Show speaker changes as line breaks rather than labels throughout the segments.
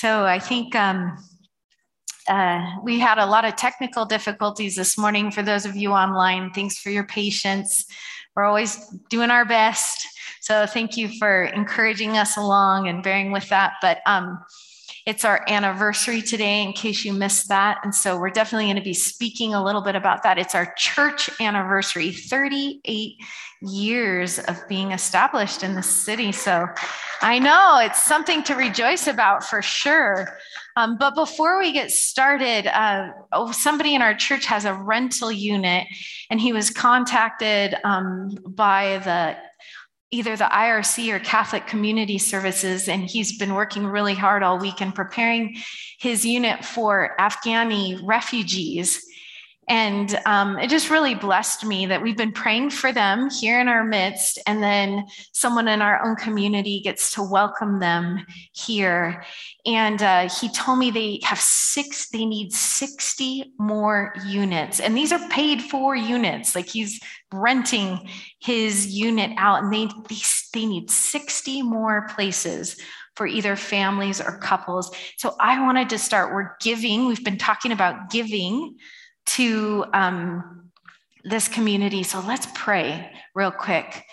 So I think um, uh, we had a lot of technical difficulties this morning. For those of you online, thanks for your patience. We're always doing our best. So thank you for encouraging us along and bearing with that. But um, it's our anniversary today, in case you missed that. And so we're definitely going to be speaking a little bit about that. It's our church anniversary, 38 years of being established in the city. So I know it's something to rejoice about for sure. Um, but before we get started, uh, oh, somebody in our church has a rental unit, and he was contacted um, by the either the IRC or Catholic Community Services, and he's been working really hard all week in preparing his unit for Afghani refugees. And um, it just really blessed me that we've been praying for them here in our midst, and then someone in our own community gets to welcome them here. And uh, he told me they have six, they need 60 more units. And these are paid for units. Like he's renting his unit out, and they, they, they need 60 more places for either families or couples. So I wanted to start, we're giving, we've been talking about giving to um, this community. So let's pray real quick.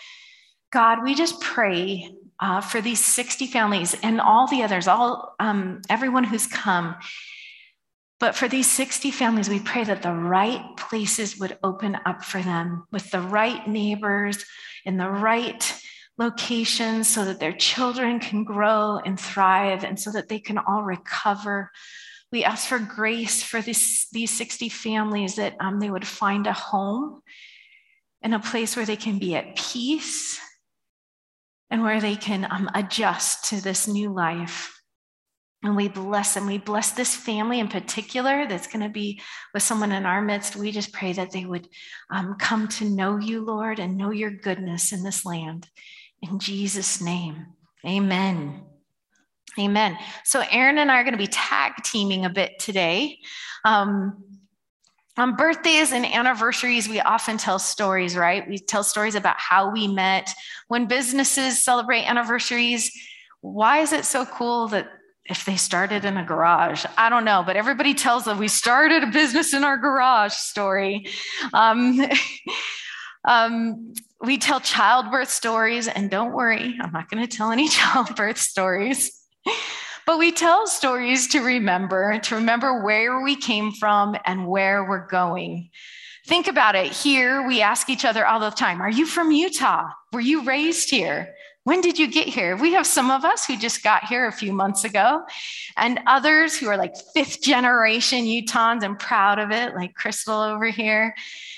God, we just pray uh, for these 60 families and all the others, all um, everyone who's come. But for these 60 families, we pray that the right places would open up for them with the right neighbors in the right locations so that their children can grow and thrive and so that they can all recover we ask for grace for this, these 60 families that um, they would find a home and a place where they can be at peace and where they can um, adjust to this new life. And we bless them. We bless this family in particular that's going to be with someone in our midst. We just pray that they would um, come to know you, Lord, and know your goodness in this land. In Jesus' name, amen. Amen. So, Aaron and I are going to be tag teaming a bit today. Um, on birthdays and anniversaries, we often tell stories, right? We tell stories about how we met. When businesses celebrate anniversaries, why is it so cool that if they started in a garage? I don't know, but everybody tells them we started a business in our garage story. Um, um, we tell childbirth stories, and don't worry, I'm not going to tell any childbirth stories but we tell stories to remember, to remember where we came from and where we're going. Think about it. Here, we ask each other all the time Are you from Utah? Were you raised here? When did you get here? We have some of us who just got here a few months ago, and others who are like fifth generation Utahns and proud of it, like Crystal over here.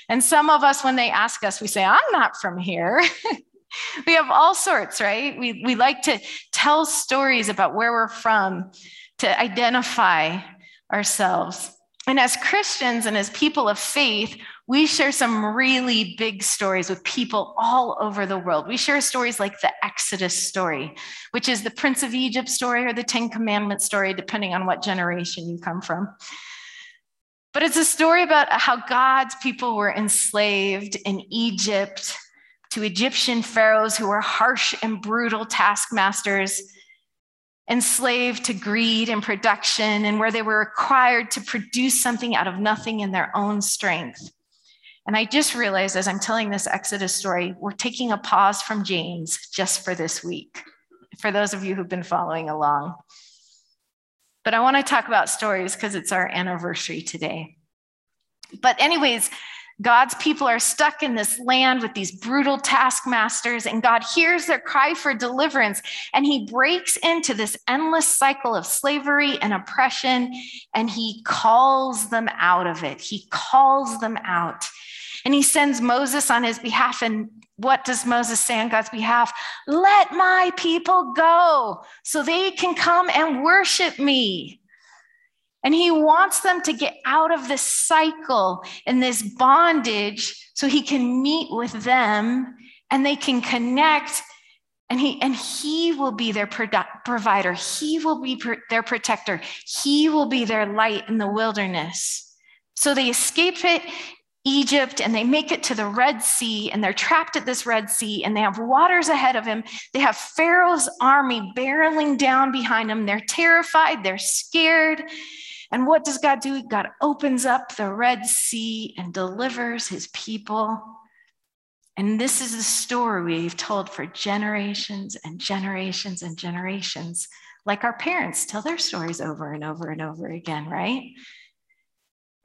And some of us, when they ask us, we say, I'm not from here. we have all sorts, right? We, we like to tell stories about where we're from to identify ourselves. And as Christians and as people of faith, we share some really big stories with people all over the world. We share stories like the Exodus story, which is the Prince of Egypt story or the Ten Commandments story, depending on what generation you come from. But it's a story about how God's people were enslaved in Egypt to Egyptian pharaohs who were harsh and brutal taskmasters, enslaved to greed and production, and where they were required to produce something out of nothing in their own strength. And I just realized as I'm telling this Exodus story, we're taking a pause from James just for this week, for those of you who've been following along. But I want to talk about stories because it's our anniversary today. But, anyways, God's people are stuck in this land with these brutal taskmasters, and God hears their cry for deliverance, and He breaks into this endless cycle of slavery and oppression, and He calls them out of it. He calls them out, and He sends Moses on His behalf. And what does Moses say on God's behalf? Let my people go so they can come and worship me. And he wants them to get out of this cycle and this bondage so he can meet with them and they can connect and he and he will be their provider he will be their protector he will be their light in the wilderness so they escape it Egypt and they make it to the Red Sea and they're trapped at this Red Sea and they have waters ahead of him. They have Pharaoh's army barreling down behind them. They're terrified, they're scared. And what does God do? God opens up the Red Sea and delivers his people. And this is the story we've told for generations and generations and generations, like our parents tell their stories over and over and over again, right?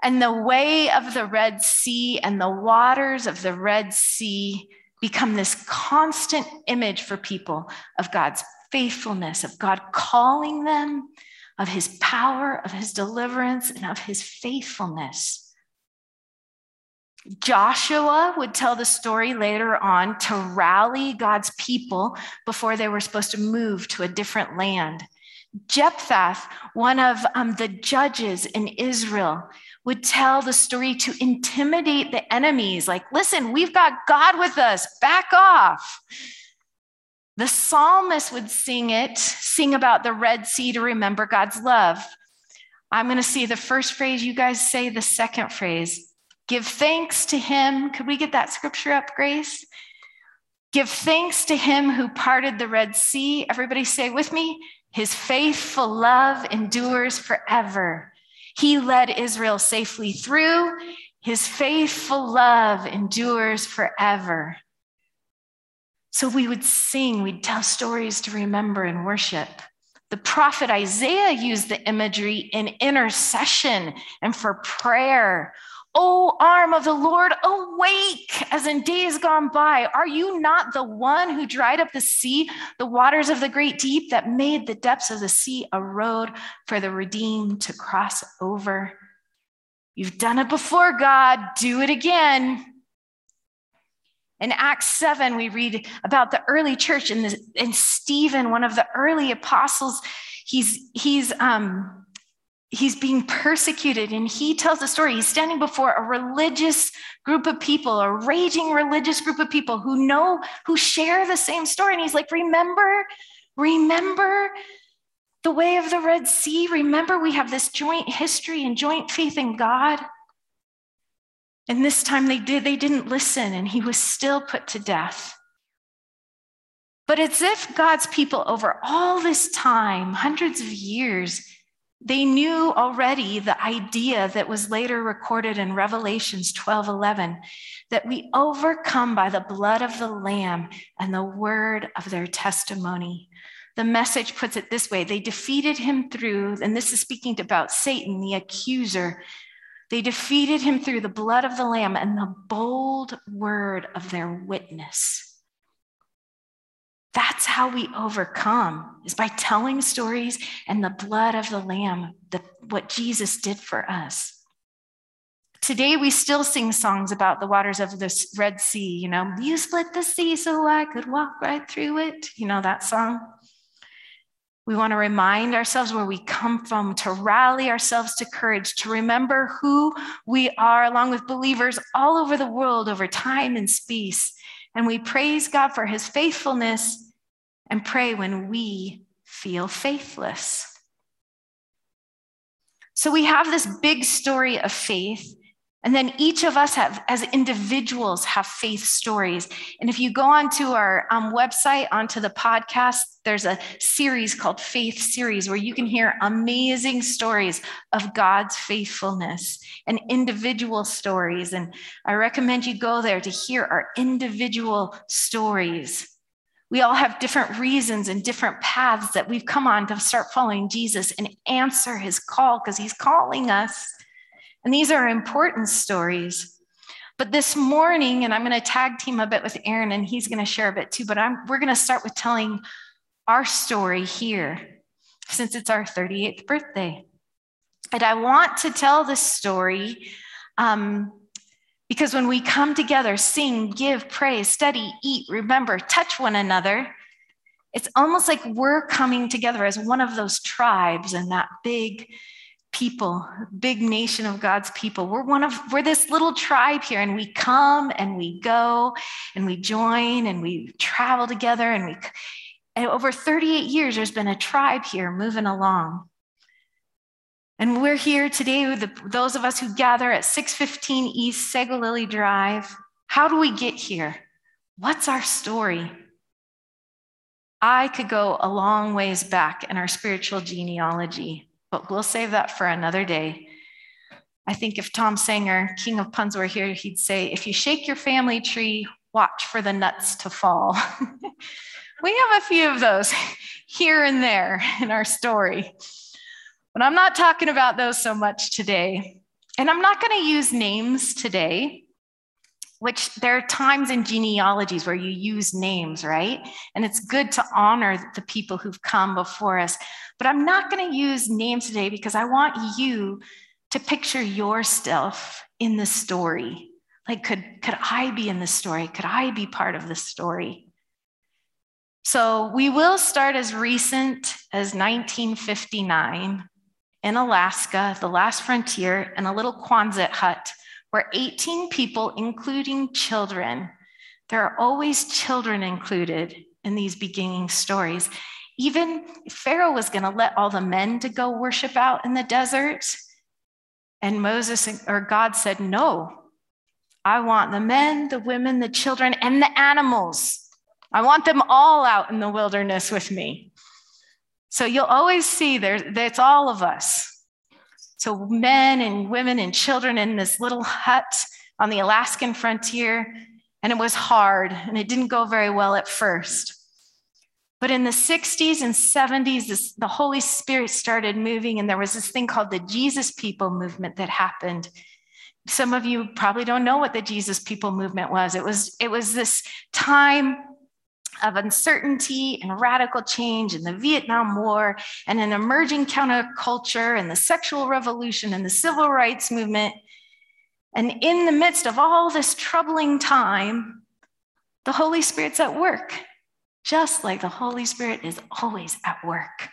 And the way of the Red Sea and the waters of the Red Sea become this constant image for people of God's faithfulness, of God calling them, of his power, of his deliverance, and of his faithfulness. Joshua would tell the story later on to rally God's people before they were supposed to move to a different land. Jephthah, one of um, the judges in Israel, would tell the story to intimidate the enemies like, listen, we've got God with us, back off. The psalmist would sing it, sing about the Red Sea to remember God's love. I'm going to see the first phrase, you guys say the second phrase. Give thanks to him. Could we get that scripture up, Grace? Give thanks to him who parted the Red Sea. Everybody say with me, his faithful love endures forever. He led Israel safely through. His faithful love endures forever. So we would sing, we'd tell stories to remember and worship. The prophet Isaiah used the imagery in intercession and for prayer. O arm of the Lord, awake as in days gone by. Are you not the one who dried up the sea, the waters of the great deep that made the depths of the sea a road for the redeemed to cross over? You've done it before, God. Do it again. In Acts 7, we read about the early church and, the, and Stephen, one of the early apostles. He's, he's, um, he's being persecuted and he tells the story. He's standing before a religious group of people a raging religious group of people who know who share the same story. And he's like remember remember the way of the red sea? Remember we have this joint history and joint faith in god and this time they did they didn't listen and he was still put to death but it's if god's people over all this time hundreds of years they knew already the idea that was later recorded in Revelations 12 11 that we overcome by the blood of the Lamb and the word of their testimony. The message puts it this way they defeated him through, and this is speaking about Satan, the accuser. They defeated him through the blood of the Lamb and the bold word of their witness. That's how we overcome is by telling stories and the blood of the lamb, the, what Jesus did for us. Today we still sing songs about the waters of the Red Sea, you know, you split the sea so I could walk right through it. You know that song? We want to remind ourselves where we come from, to rally ourselves to courage, to remember who we are, along with believers all over the world over time and space. And we praise God for his faithfulness and pray when we feel faithless. So we have this big story of faith. And then each of us have, as individuals, have faith stories. And if you go onto our um, website, onto the podcast, there's a series called Faith Series where you can hear amazing stories of God's faithfulness and individual stories. And I recommend you go there to hear our individual stories. We all have different reasons and different paths that we've come on to start following Jesus and answer his call because he's calling us. And these are important stories. But this morning, and I'm going to tag team a bit with Aaron, and he's going to share a bit too, but I'm, we're going to start with telling our story here since it's our 38th birthday. And I want to tell this story um, because when we come together, sing, give, pray, study, eat, remember, touch one another, it's almost like we're coming together as one of those tribes and that big people, big nation of God's people. We're one of we're this little tribe here and we come and we go and we join and we travel together and we and over 38 years there's been a tribe here moving along. And we're here today, the, those of us who gather at 615 East Lily Drive. How do we get here? What's our story? I could go a long ways back in our spiritual genealogy, but we'll save that for another day. I think if Tom Sanger, King of Puns, were here, he'd say, if you shake your family tree, watch for the nuts to fall. we have a few of those here and there in our story. But I'm not talking about those so much today. And I'm not going to use names today, which there are times in genealogies where you use names, right? And it's good to honor the people who've come before us. But I'm not going to use names today because I want you to picture yourself in the story. Like, could, could I be in the story? Could I be part of the story? So we will start as recent as 1959 in Alaska, the last frontier, in a little Quonset hut where 18 people, including children, there are always children included in these beginning stories. Even Pharaoh was going to let all the men to go worship out in the desert. And Moses or God said, No, I want the men, the women, the children, and the animals. I want them all out in the wilderness with me. So you'll always see there, it's all of us. So men and women and children in this little hut on the Alaskan frontier. And it was hard and it didn't go very well at first. But in the 60s and 70s, this, the Holy Spirit started moving, and there was this thing called the Jesus People movement that happened. Some of you probably don't know what the Jesus People movement was. It was, it was this time of uncertainty and radical change in the Vietnam War and an emerging counterculture and the sexual revolution and the civil rights movement. And in the midst of all this troubling time, the Holy Spirit's at work, just like the Holy Spirit is always at work.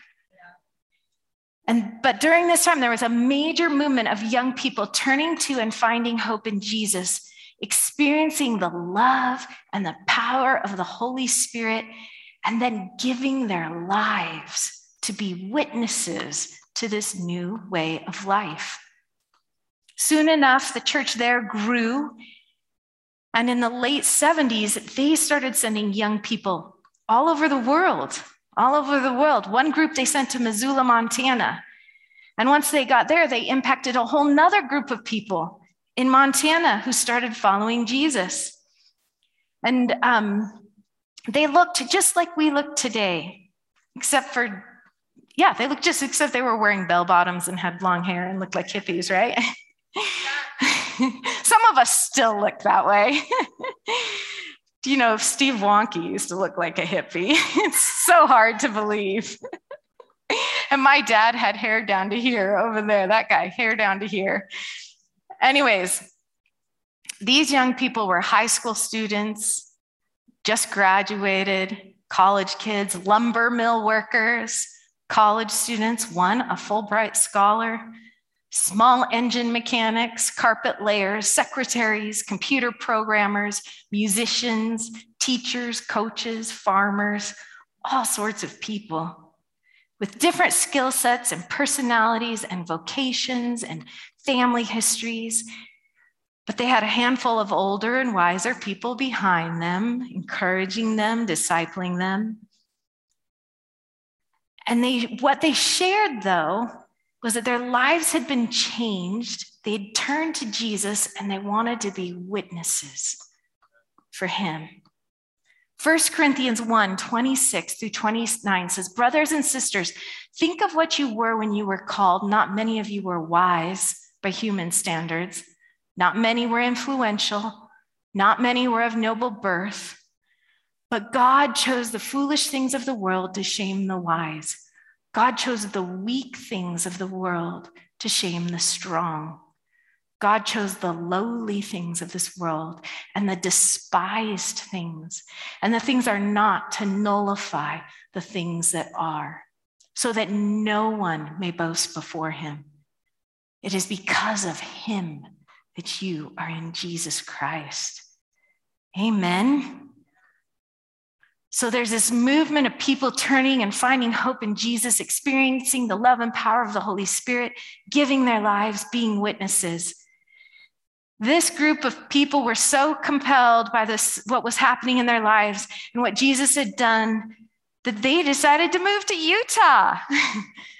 And but during this time, there was a major movement of young people turning to and finding hope in Jesus experiencing the love and the power of the Holy Spirit, and then giving their lives to be witnesses to this new way of life. Soon enough, the church there grew. And in the late 70s, they started sending young people all over the world, all over the world. One group they sent to Missoula, Montana. And once they got there, they impacted a whole nother group of people in Montana who started following Jesus. And um, they looked just like we look today, except for, yeah, they looked just except they were wearing bell bottoms and had long hair and looked like hippies, right? Some of us still look that way. Do you know Steve Wonky used to look like a hippie? it's so hard to believe. and my dad had hair down to here over there, that guy, hair down to here. Anyways, these young people were high school students, just graduated, college kids, lumber mill workers, college students, one a Fulbright scholar, small engine mechanics, carpet layers, secretaries, computer programmers, musicians, teachers, coaches, farmers, all sorts of people with different skill sets and personalities and vocations and family histories, but they had a handful of older and wiser people behind them, encouraging them, discipling them. And they, what they shared, though, was that their lives had been changed. They'd turned to Jesus and they wanted to be witnesses for him. 1 Corinthians 1 26 through 29 says, Brothers and sisters, think of what you were when you were called. Not many of you were wise by human standards. Not many were influential, not many were of noble birth, but God chose the foolish things of the world to shame the wise. God chose the weak things of the world to shame the strong. God chose the lowly things of this world and the despised things, and the things are not to nullify the things that are, so that no one may boast before him. It is because of him that you are in Jesus Christ. Amen. So there's this movement of people turning and finding hope in Jesus, experiencing the love and power of the Holy Spirit, giving their lives, being witnesses. This group of people were so compelled by this, what was happening in their lives and what Jesus had done that they decided to move to Utah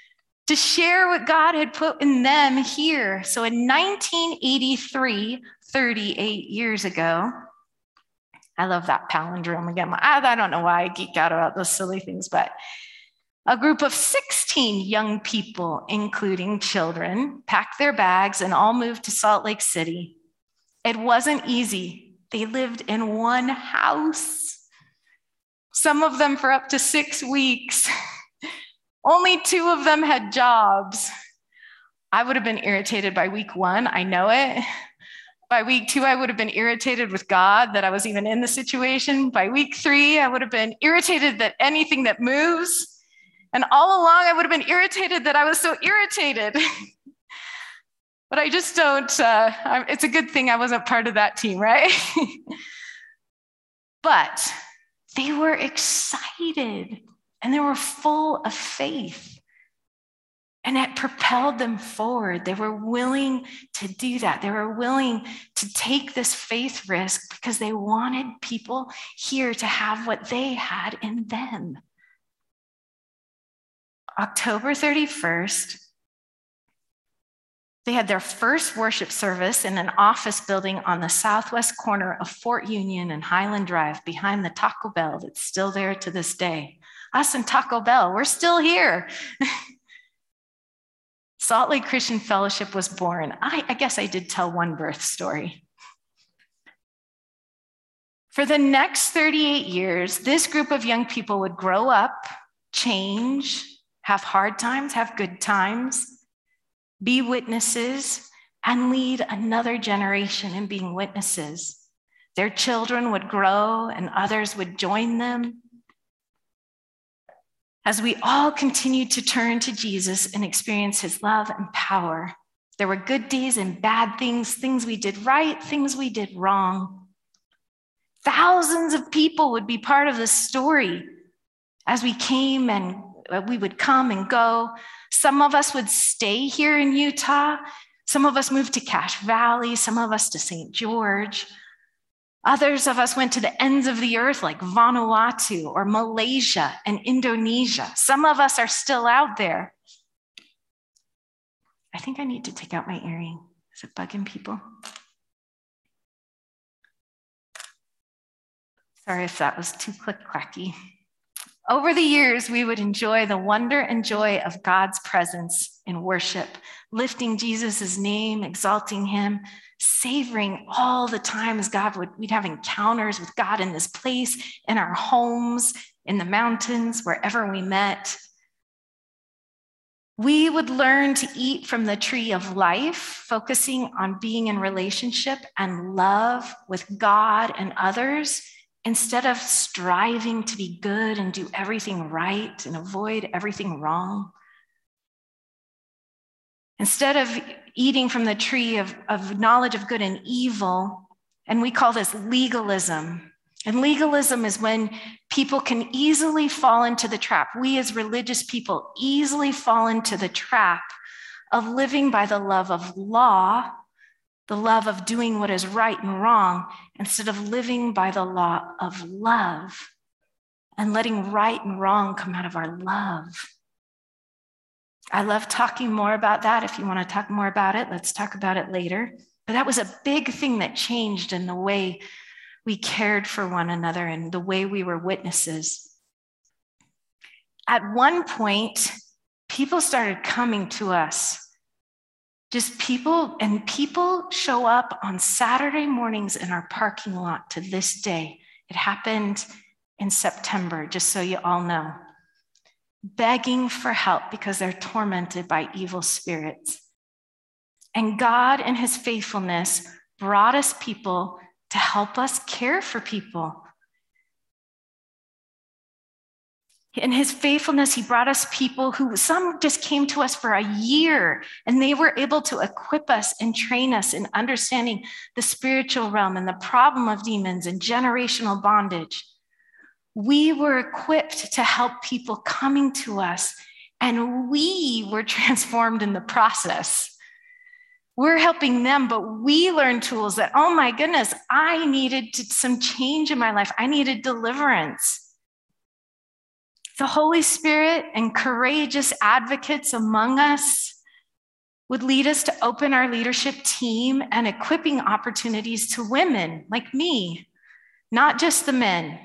to share what God had put in them here. So in 1983, 38 years ago, I love that palindrome again. I don't know why I geek out about those silly things, but a group of 16 young people, including children, packed their bags and all moved to Salt Lake City. It wasn't easy. They lived in one house, some of them for up to six weeks. Only two of them had jobs. I would have been irritated by week one. I know it. By week two, I would have been irritated with God that I was even in the situation. By week three, I would have been irritated that anything that moves. And all along, I would have been irritated that I was so irritated. but I just don't, uh, it's a good thing I wasn't part of that team, right? but they were excited and they were full of faith. And it propelled them forward. They were willing to do that. They were willing to take this faith risk because they wanted people here to have what they had in them. October 31st, they had their first worship service in an office building on the southwest corner of Fort Union and Highland Drive behind the Taco Bell that's still there to this day. Us and Taco Bell, we're still here. Salt Lake Christian Fellowship was born. I, I, guess I did tell one birth story. For the next 38 years, this group of young people would grow up, change, have hard times, have good times, be witnesses, and lead another generation in being witnesses. Their children would grow and others would join them as we all continued to turn to Jesus and experience his love and power, there were good days and bad things, things we did right, things we did wrong. Thousands of people would be part of the story as we came and we would come and go. Some of us would stay here in Utah. Some of us moved to Cache Valley, some of us to St. George. Others of us went to the ends of the earth, like Vanuatu or Malaysia and Indonesia. Some of us are still out there. I think I need to take out my earring. Is it bugging people? Sorry if that was too click clacky. Over the years, we would enjoy the wonder and joy of God's presence in worship, lifting Jesus' name, exalting him, savoring all the times God would, we'd have encounters with God in this place, in our homes, in the mountains, wherever we met. We would learn to eat from the tree of life, focusing on being in relationship and love with God and others, instead of striving to be good and do everything right and avoid everything wrong. Instead of eating from the tree of, of knowledge of good and evil, and we call this legalism. And legalism is when people can easily fall into the trap. We, as religious people, easily fall into the trap of living by the love of law, the love of doing what is right and wrong, instead of living by the law of love and letting right and wrong come out of our love. I love talking more about that. If you want to talk more about it, let's talk about it later. But that was a big thing that changed in the way we cared for one another and the way we were witnesses. At one point, people started coming to us. Just people, and people show up on Saturday mornings in our parking lot to this day. It happened in September, just so you all know begging for help because they're tormented by evil spirits. And God, in his faithfulness, brought us people to help us care for people. In his faithfulness, he brought us people who some just came to us for a year and they were able to equip us and train us in understanding the spiritual realm and the problem of demons and generational bondage. we were equipped to help people coming to us, and we were transformed in the process. We're helping them, but we learned tools that, oh my goodness, I needed some change in my life. I needed deliverance. The Holy Spirit and courageous advocates among us would lead us to open our leadership team and equipping opportunities to women like me, not just the men.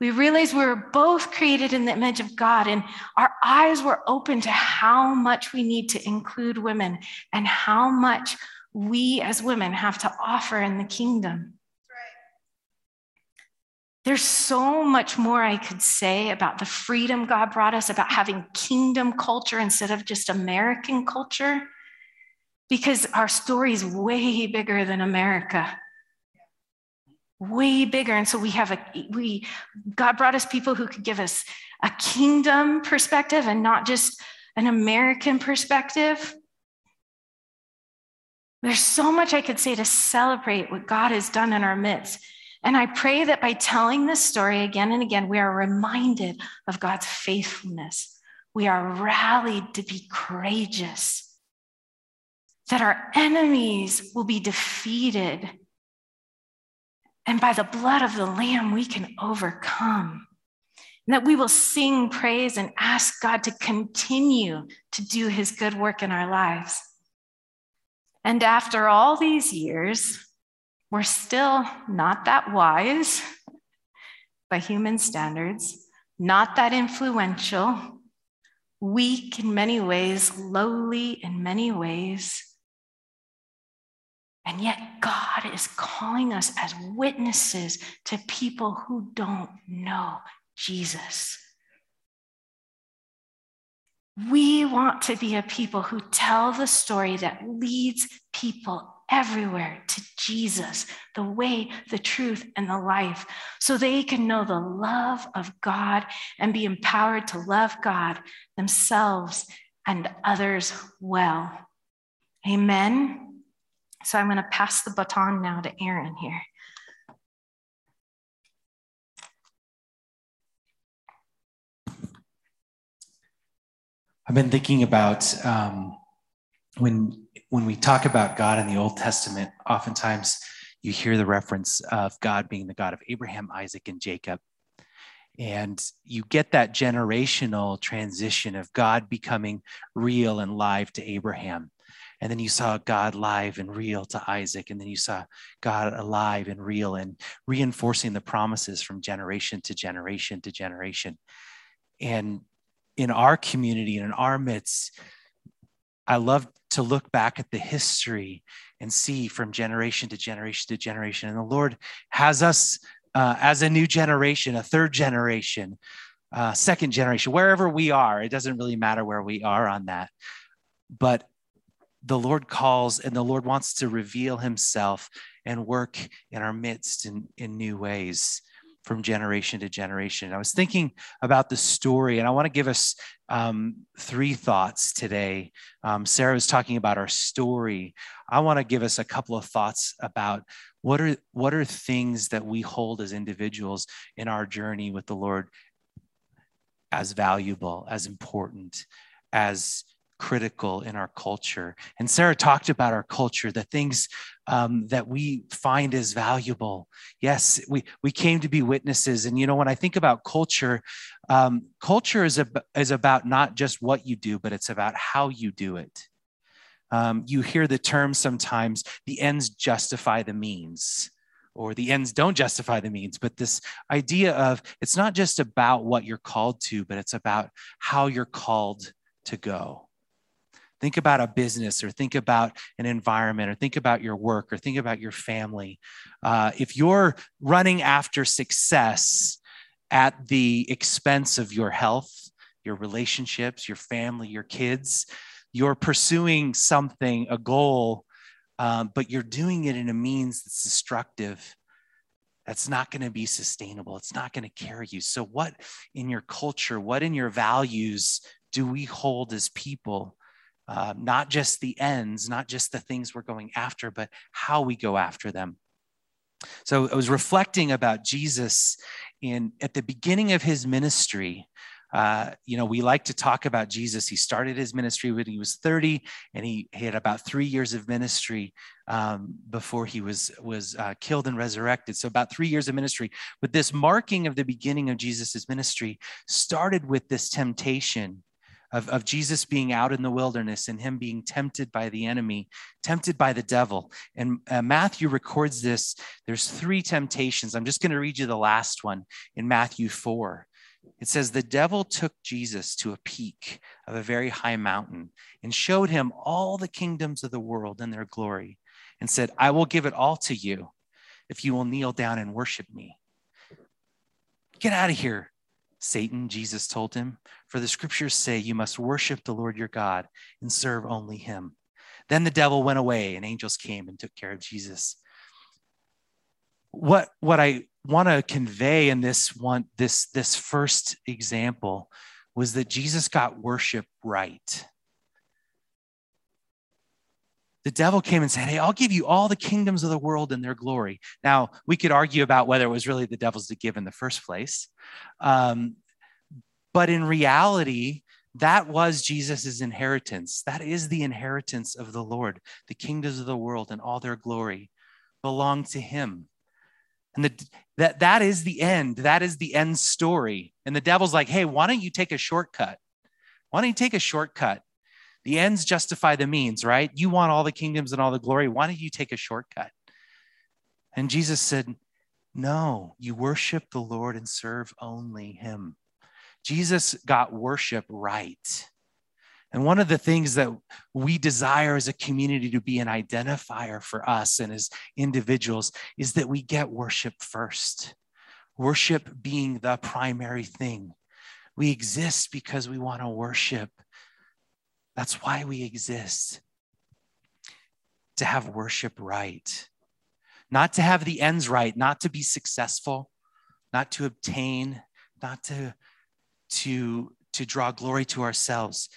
We realized we were both created in the image of God, and our eyes were open to how much we need to include women and how much we as women have to offer in the kingdom. There's so much more I could say about the freedom God brought us, about having kingdom culture instead of just American culture, because our story is way bigger than America way bigger. And so we have a, we, God brought us people who could give us a kingdom perspective and not just an American perspective. There's so much I could say to celebrate what God has done in our midst. And I pray that by telling this story again and again, we are reminded of God's faithfulness. We are rallied to be courageous, that our enemies will be defeated and by the blood of the Lamb, we can overcome. And that we will sing praise and ask God to continue to do his good work in our lives. And after all these years, we're still not that wise by human standards, not that influential, weak in many ways, lowly in many ways. And yet, God is calling us as witnesses to people who don't know Jesus. We want to be a people who tell the story that leads people everywhere to Jesus, the way, the truth, and the life, so they can know the love of God and be empowered to love God, themselves, and others well. Amen. So I'm going to pass the baton now to Aaron here.
I've been thinking about um, when when we talk about God in the Old Testament, oftentimes you hear the reference of God being the God of Abraham, Isaac, and Jacob. And you get that generational transition of God becoming real and live to Abraham. And then you saw God live and real to Isaac. And then you saw God alive and real and reinforcing the promises from generation to generation to generation. And in our community and in our midst, I love to look back at the history and see from generation to generation to generation. And the Lord has us uh, as a new generation, a third generation, uh, second generation, wherever we are. It doesn't really matter where we are on that. But the Lord calls and the Lord wants to reveal himself and work in our midst in, in new ways from generation to generation. I was thinking about the story, and I want to give us um, three thoughts today. Um, Sarah was talking about our story. I want to give us a couple of thoughts about what are what are things that we hold as individuals in our journey with the Lord as valuable, as important, as critical in our culture. And Sarah talked about our culture, the things um, that we find as valuable. Yes, we, we came to be witnesses. And, you know, when I think about culture, um, culture is, a, is about not just what you do, but it's about how you do it. Um, you hear the term sometimes the ends justify the means or the ends don't justify the means but this idea of it's not just about what you're called to but it's about how you're called to go Think about a business or think about an environment or think about your work or think about your family. Uh, if you're running after success at the expense of your health, your relationships, your family, your kids, you're pursuing something, a goal, um, but you're doing it in a means that's destructive that's not going to be sustainable. It's not going to carry you. So, what in your culture, what in your values do we hold as people uh, not just the ends, not just the things we're going after, but how we go after them. So I was reflecting about Jesus in at the beginning of his ministry, uh, you know, we like to talk about Jesus. He started his ministry when he was 30, and he, he had about three years of ministry um, before he was, was uh, killed and resurrected. So, about three years of ministry. But this marking of the beginning of Jesus' ministry started with this temptation of, of Jesus being out in the wilderness and him being tempted by the enemy, tempted by the devil. And uh, Matthew records this. There's three temptations. I'm just going to read you the last one in Matthew 4. It says, The devil took Jesus to a peak of a very high mountain and showed him all the kingdoms of the world and their glory and said, I will give it all to you if you will kneel down and worship me. Get out of here, Satan, Jesus told him, for the scriptures say you must worship the Lord your God and serve only him. Then the devil went away and angels came and took care of Jesus. What, what I want to convey in this one, this, this first example was that Jesus got worship right. The devil came and said, Hey, I'll give you all the kingdoms of the world and their glory. Now, we could argue about whether it was really the devil's to give in the first place. Um, but in reality, that was Jesus' inheritance. That is the inheritance of the Lord. The kingdoms of the world and all their glory belong to him. And the, that, that is the end. That is the end story. And the devil's like, hey, why don't you take a shortcut? Why don't you take a shortcut? The ends justify the means, right? You want all the kingdoms and all the glory. Why don't you take a shortcut? And Jesus said, no, you worship the Lord and serve only him. Jesus got worship right. And one of the things that we desire as a community to be an identifier for us and as individuals is that we get worship first. Worship being the primary thing. We exist because we want to worship. That's why we exist. To have worship right, not to have the ends right, not to be successful, not to obtain, not to, to, to draw glory to ourselves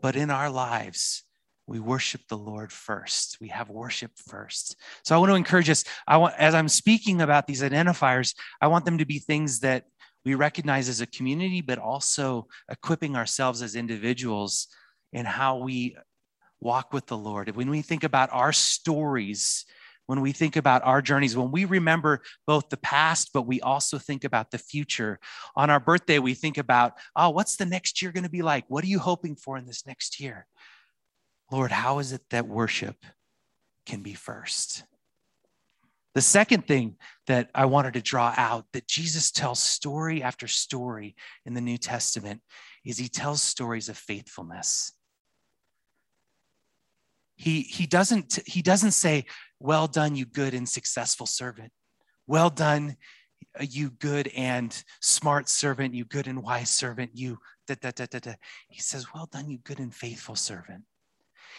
but in our lives, we worship the Lord first. We have worship first. So I want to encourage us. I want, as I'm speaking about these identifiers, I want them to be things that we recognize as a community, but also equipping ourselves as individuals in how we walk with the Lord. When we think about our stories, when we think about our journeys, when we remember both the past, but we also think about the future. On our birthday, we think about, oh, what's the next year going to be like? What are you hoping for in this next year? Lord, how is it that worship can be first? The second thing that I wanted to draw out that Jesus tells story after story in the New Testament is he tells stories of faithfulness. He, he, doesn't, he doesn't say, Well done, you good and successful servant. Well done, you good and smart servant, you good and wise servant, you da, da, da, da, da. He says, Well done, you good and faithful servant.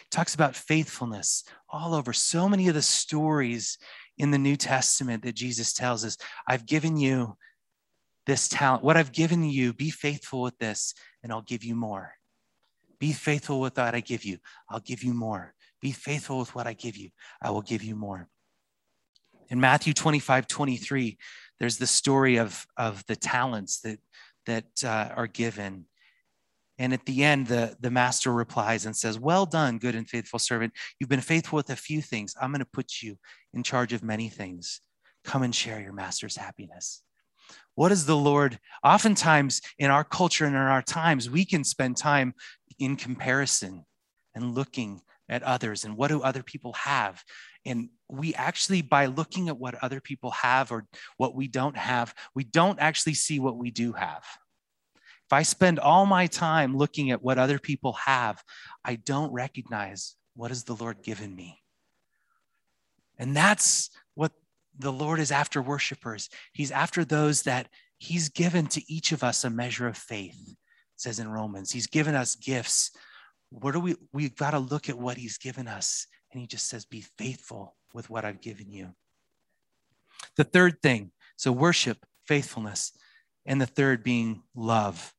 He talks about faithfulness all over. So many of the stories in the New Testament that Jesus tells us I've given you this talent. What I've given you, be faithful with this, and I'll give you more. Be faithful with what I give you, I'll give you more. Be faithful with what I give you. I will give you more. In Matthew 25, 23, there's the story of, of the talents that, that uh, are given. And at the end, the, the master replies and says, Well done, good and faithful servant. You've been faithful with a few things. I'm going to put you in charge of many things. Come and share your master's happiness. What is the Lord? Oftentimes in our culture and in our times, we can spend time in comparison and looking at others and what do other people have. And we actually, by looking at what other people have or what we don't have, we don't actually see what we do have. If I spend all my time looking at what other people have, I don't recognize what has the Lord given me. And that's what the Lord is after worshipers. He's after those that He's given to each of us a measure of faith, says in Romans. He's given us gifts what do we we've got to look at what he's given us and he just says be faithful with what i've given you the third thing so worship faithfulness and the third being love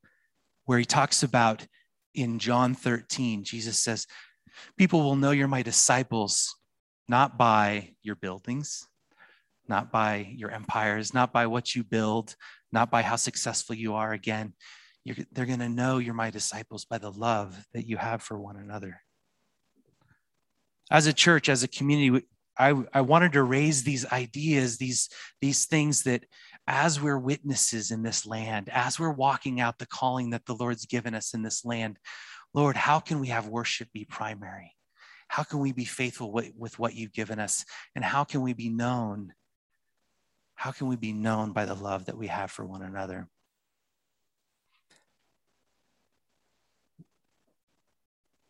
where he talks about in john 13 jesus says people will know you're my disciples not by your buildings not by your empires not by what you build not by how successful you are. Again, they're going to know you're my disciples by the love that you have for one another. As a church, as a community, I, I wanted to raise these ideas, these, these things that as we're witnesses in this land, as we're walking out the calling that the Lord's given us in this land, Lord, how can we have worship be primary? How can we be faithful with, with what you've given us? And how can we be known? How can we be known by the love that we have for one another?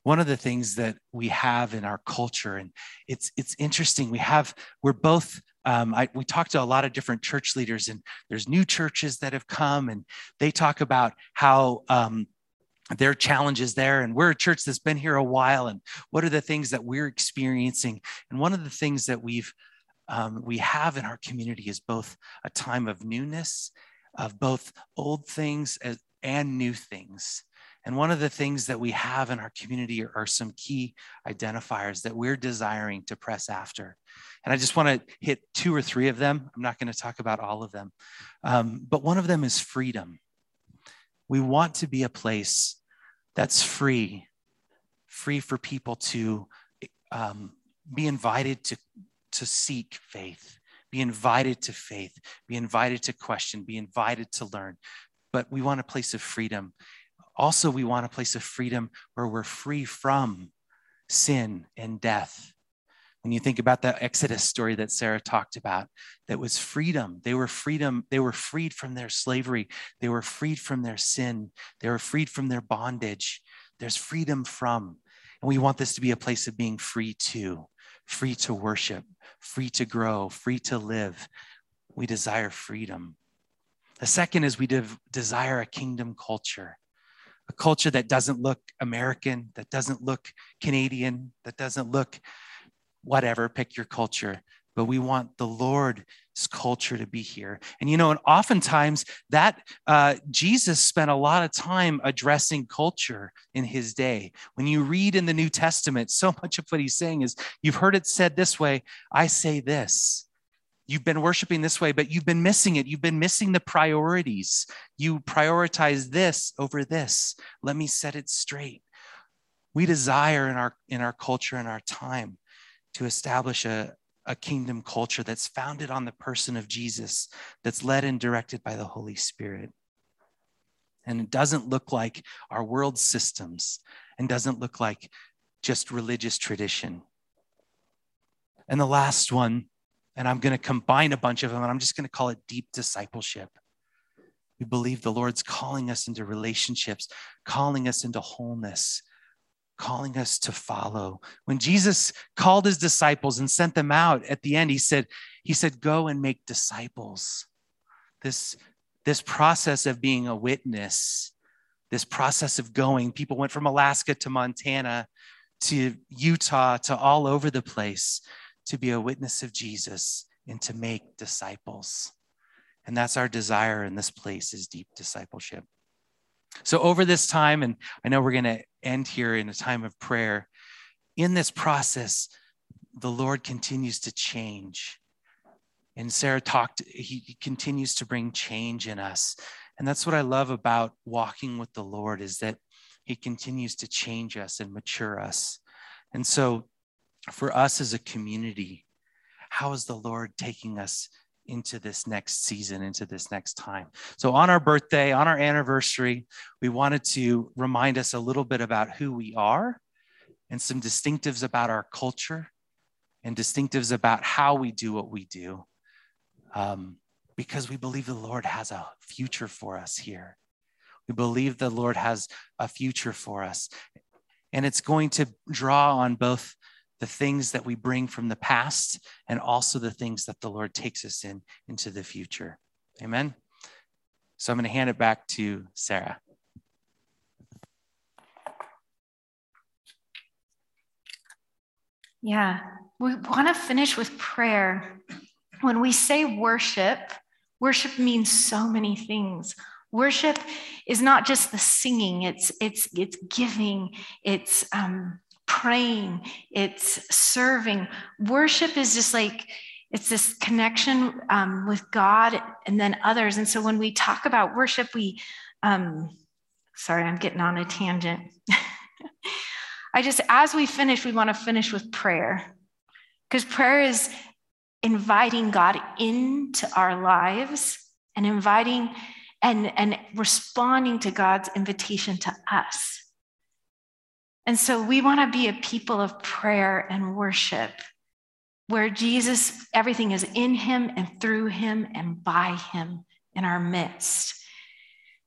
One of the things that we have in our culture and it's it's interesting. We have we're both um, I, we talked to a lot of different church leaders and there's new churches that have come and they talk about how um, their challenges there and we're a church that's been here a while and what are the things that we're experiencing? And one of the things that we've um, we have in our community is both a time of newness of both old things as, and new things and one of the things that we have in our community are, some key identifiers that we're desiring to press after. And I just want to hit two or three of them. I'm not going to talk about all of them. Um, but one of them is freedom. We want to be a place that's free, free for people to um, be invited to, to seek faith, be invited to faith, be invited to question, be invited to learn. But we want a place of freedom. Also, we want a place of freedom where we're free from sin and death. When you think about that Exodus story that Sarah talked about, that was freedom. They were freedom. They were freed from their slavery. They were freed from their sin. They were freed from their bondage. There's freedom from. And we want this to be a place of being free to, free to worship, free to grow, free to live. We desire freedom. The second is we de- desire a kingdom culture a culture that doesn't look American, that doesn't look Canadian, that doesn't look whatever, pick your culture. But we want the Lord's culture to be here. And you know, and oftentimes that uh, Jesus spent a lot of time addressing culture in his day. When you read in the New Testament, so much of what he's saying is, you've heard it said this way, I say this. You've been worshiping this way, but you've been missing it. You've been missing the priorities. You prioritize this over this. Let me set it straight. We desire in our in our culture and our time to establish a, a kingdom culture that's founded on the person of Jesus, that's led and directed by the Holy Spirit. And it doesn't look like our world systems and doesn't look like just religious tradition. And the last one and I'm going to combine a bunch of them, and I'm just going to call it deep discipleship. We believe the Lord's calling us into relationships, calling us into wholeness, calling us to follow. When Jesus called his disciples and sent them out at the end, he said, he said, go and make disciples. This, this process of being a witness, this process of going, people went from Alaska to Montana to Utah to all over the place to be a witness of Jesus and to make disciples. And that's our desire in this place is deep discipleship. So over this time, and I know we're going to end here in a time of prayer, in this process, the Lord continues to change. And Sarah talked, he continues to bring change in us. And that's what I love about walking with the Lord is that he continues to change us and mature us. And so for us as a community, how is the Lord taking us into this next season, into this next time? So, on our birthday, on our anniversary, we wanted to remind us a little bit about who we are and some distinctives about our culture and distinctives about how we do what we do. Um, because we believe the Lord has a future for us here. We believe the Lord has a future for us. And it's going to draw on both the things that we bring from the past and also the things that the Lord takes us in into the future. Amen. So I'm going to hand it back to Sarah.
Yeah, we want to finish with prayer. When we say worship, worship means so many things. Worship is not just the singing; it's it's it's giving, it's um, praying, it's serving. Worship is just like It's this connection um, with God and then others. And so when we talk about worship, we, um, sorry, I'm getting on a tangent. I just, as we finish, we want to finish with prayer because prayer is inviting God into our lives and inviting and, and responding to God's invitation to us. And so we want to be a people of prayer and worship where Jesus, everything is in him and through him and by him in our midst.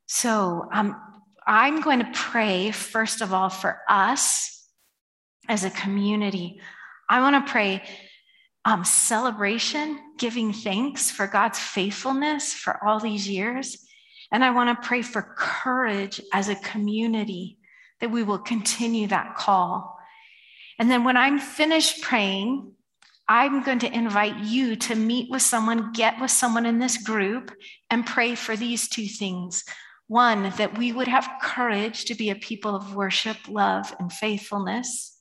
So um, I'm going to pray, first of all, for us as a community. I want to pray um, celebration, giving thanks for God's faithfulness for all these years. And I want to pray for courage as a community that we will continue that call. And then when I'm finished praying, I'm going to invite you to meet with someone, get with someone in this group, and pray for these two things. One, that we would have courage to be a people of worship, love, and faithfulness.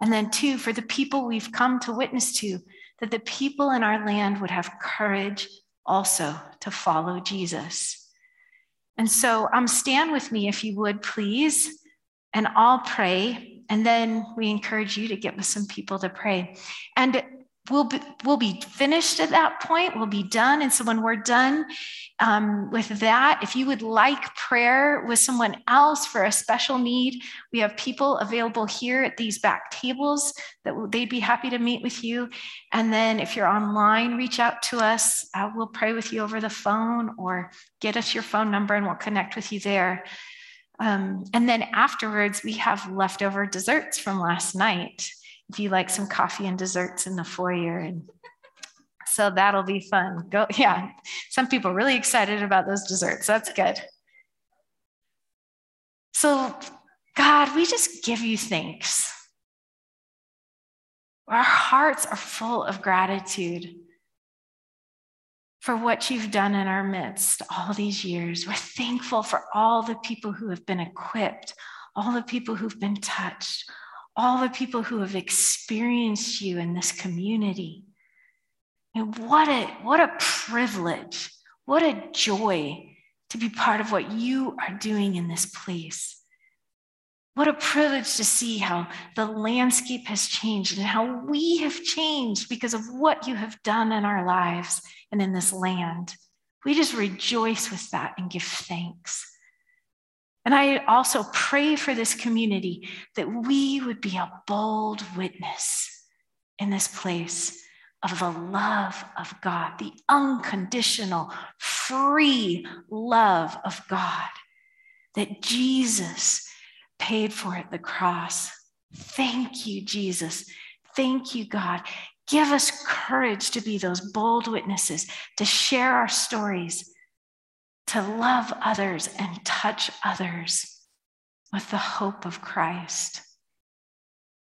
And then, two, for the people we've come to witness to, that the people in our land would have courage also to follow Jesus. And so, um, stand with me if you would, please, and I'll pray and then we encourage you to get with some people to pray. And we'll be, we'll be finished at that point. We'll be done. And so when we're done um, with that, if you would like prayer with someone else for a special need, we have people available here at these back tables that they'd be happy to meet with you. And then if you're online, reach out to us. Uh, we'll pray with you over the phone or get us your phone number and we'll connect with you there. Um, and then afterwards, we have leftover desserts from last night. If you like some coffee and desserts in the foyer, and so that'll be fun. Go, yeah. Some people really excited about those desserts. That's good. So, God, we just give you thanks. Our hearts are full of gratitude for what you've done in our midst all these years. We're thankful for all the people who have been equipped, all the people who've been touched, all the people who have experienced you in this community. And what a, what a privilege, what a joy to be part of what you are doing in this place. What a privilege to see how the landscape has changed and how we have changed because of what you have done in our lives and in this land. We just rejoice with that and give thanks. And I also pray for this community that we would be a bold witness in this place of the love of God, the unconditional, free love of God that Jesus paid for at the cross. Thank you, Jesus. Thank you, God. Give us courage to be those bold witnesses, to share our stories, to love others and touch others with the hope of Christ.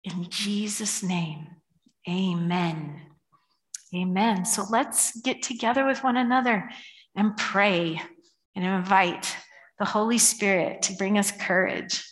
In Jesus' name, amen. Amen. So let's get together with one another and pray and invite the Holy Spirit to bring us courage.